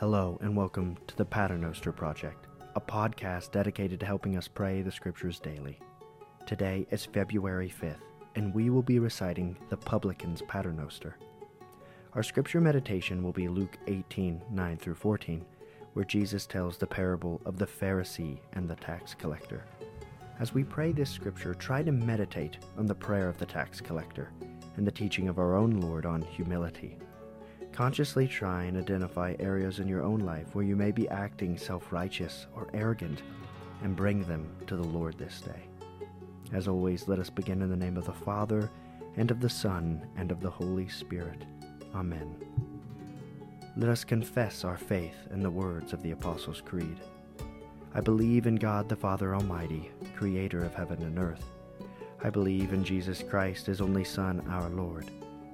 Hello, and welcome to the Paternoster Project, a podcast dedicated to helping us pray the Scriptures daily. Today is February 5th, and we will be reciting the Publican's Paternoster. Our scripture meditation will be Luke 18 9 through 14, where Jesus tells the parable of the Pharisee and the tax collector. As we pray this scripture, try to meditate on the prayer of the tax collector and the teaching of our own Lord on humility. Consciously try and identify areas in your own life where you may be acting self righteous or arrogant and bring them to the Lord this day. As always, let us begin in the name of the Father, and of the Son, and of the Holy Spirit. Amen. Let us confess our faith in the words of the Apostles' Creed. I believe in God the Father Almighty, creator of heaven and earth. I believe in Jesus Christ, his only Son, our Lord.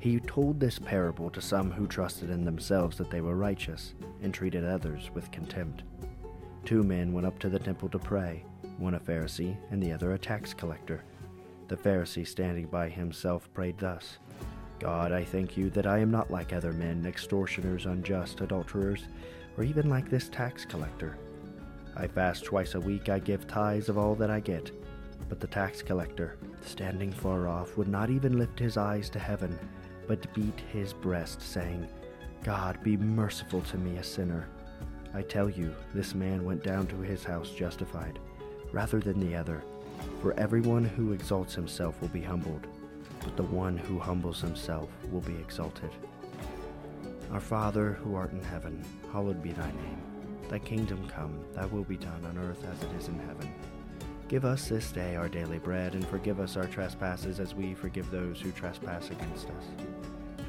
He told this parable to some who trusted in themselves that they were righteous and treated others with contempt. Two men went up to the temple to pray, one a Pharisee and the other a tax collector. The Pharisee, standing by himself, prayed thus God, I thank you that I am not like other men, extortioners, unjust, adulterers, or even like this tax collector. I fast twice a week, I give tithes of all that I get. But the tax collector, standing far off, would not even lift his eyes to heaven but beat his breast, saying, God, be merciful to me, a sinner. I tell you, this man went down to his house justified, rather than the other. For everyone who exalts himself will be humbled, but the one who humbles himself will be exalted. Our Father, who art in heaven, hallowed be thy name. Thy kingdom come, thy will be done on earth as it is in heaven. Give us this day our daily bread, and forgive us our trespasses as we forgive those who trespass against us.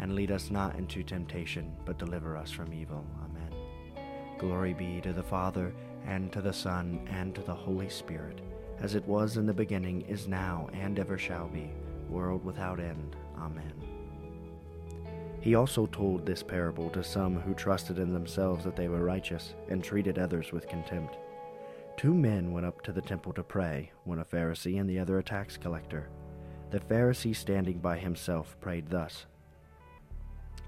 And lead us not into temptation, but deliver us from evil. Amen. Glory be to the Father, and to the Son, and to the Holy Spirit, as it was in the beginning, is now, and ever shall be, world without end. Amen. He also told this parable to some who trusted in themselves that they were righteous, and treated others with contempt. Two men went up to the temple to pray, one a Pharisee and the other a tax collector. The Pharisee, standing by himself, prayed thus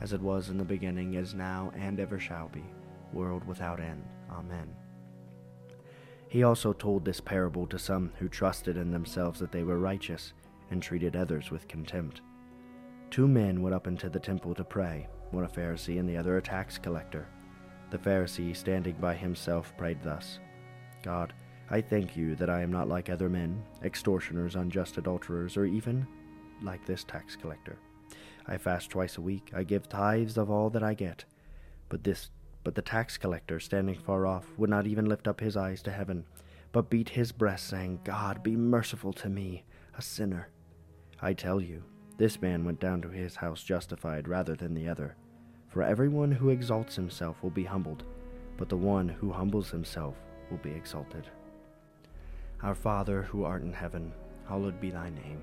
as it was in the beginning, is now, and ever shall be, world without end. Amen. He also told this parable to some who trusted in themselves that they were righteous and treated others with contempt. Two men went up into the temple to pray, one a Pharisee and the other a tax collector. The Pharisee, standing by himself, prayed thus God, I thank you that I am not like other men, extortioners, unjust adulterers, or even like this tax collector. I fast twice a week. I give tithes of all that I get. But this but the tax collector, standing far off, would not even lift up his eyes to heaven, but beat his breast, saying, God, be merciful to me, a sinner. I tell you, this man went down to his house justified rather than the other. For everyone who exalts himself will be humbled, but the one who humbles himself will be exalted. Our Father who art in heaven, hallowed be thy name.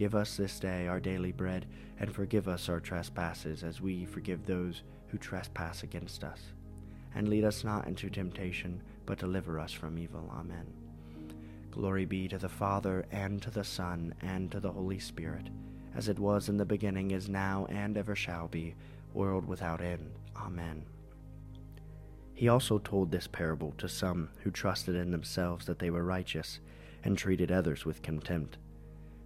Give us this day our daily bread, and forgive us our trespasses as we forgive those who trespass against us. And lead us not into temptation, but deliver us from evil. Amen. Glory be to the Father, and to the Son, and to the Holy Spirit, as it was in the beginning, is now, and ever shall be, world without end. Amen. He also told this parable to some who trusted in themselves that they were righteous, and treated others with contempt.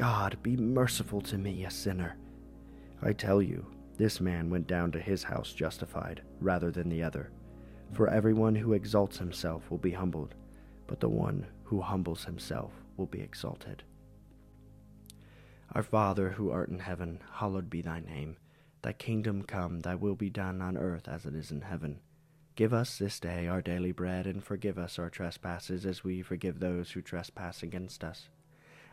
God, be merciful to me, a sinner. I tell you, this man went down to his house justified, rather than the other. For everyone who exalts himself will be humbled, but the one who humbles himself will be exalted. Our Father, who art in heaven, hallowed be thy name. Thy kingdom come, thy will be done on earth as it is in heaven. Give us this day our daily bread, and forgive us our trespasses as we forgive those who trespass against us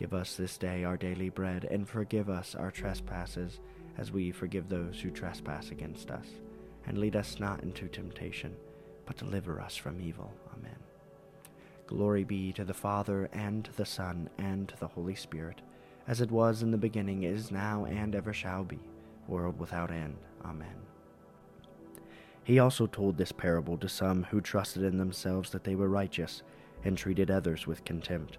Give us this day our daily bread, and forgive us our trespasses, as we forgive those who trespass against us. And lead us not into temptation, but deliver us from evil. Amen. Glory be to the Father, and to the Son, and to the Holy Spirit, as it was in the beginning, is now, and ever shall be world without end. Amen. He also told this parable to some who trusted in themselves that they were righteous and treated others with contempt.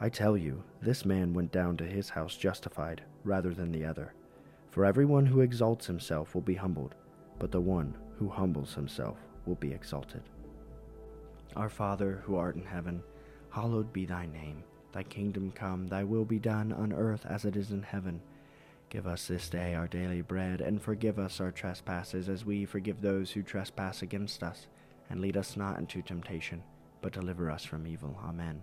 I tell you, this man went down to his house justified, rather than the other. For everyone who exalts himself will be humbled, but the one who humbles himself will be exalted. Our Father, who art in heaven, hallowed be thy name. Thy kingdom come, thy will be done on earth as it is in heaven. Give us this day our daily bread, and forgive us our trespasses as we forgive those who trespass against us. And lead us not into temptation, but deliver us from evil. Amen.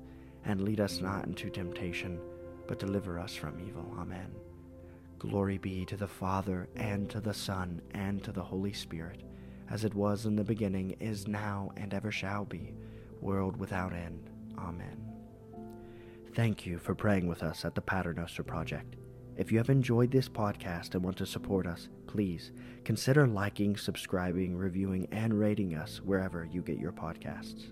and lead us not into temptation, but deliver us from evil. Amen. Glory be to the Father, and to the Son, and to the Holy Spirit, as it was in the beginning, is now, and ever shall be, world without end. Amen. Thank you for praying with us at the Paternoster Project. If you have enjoyed this podcast and want to support us, please consider liking, subscribing, reviewing, and rating us wherever you get your podcasts.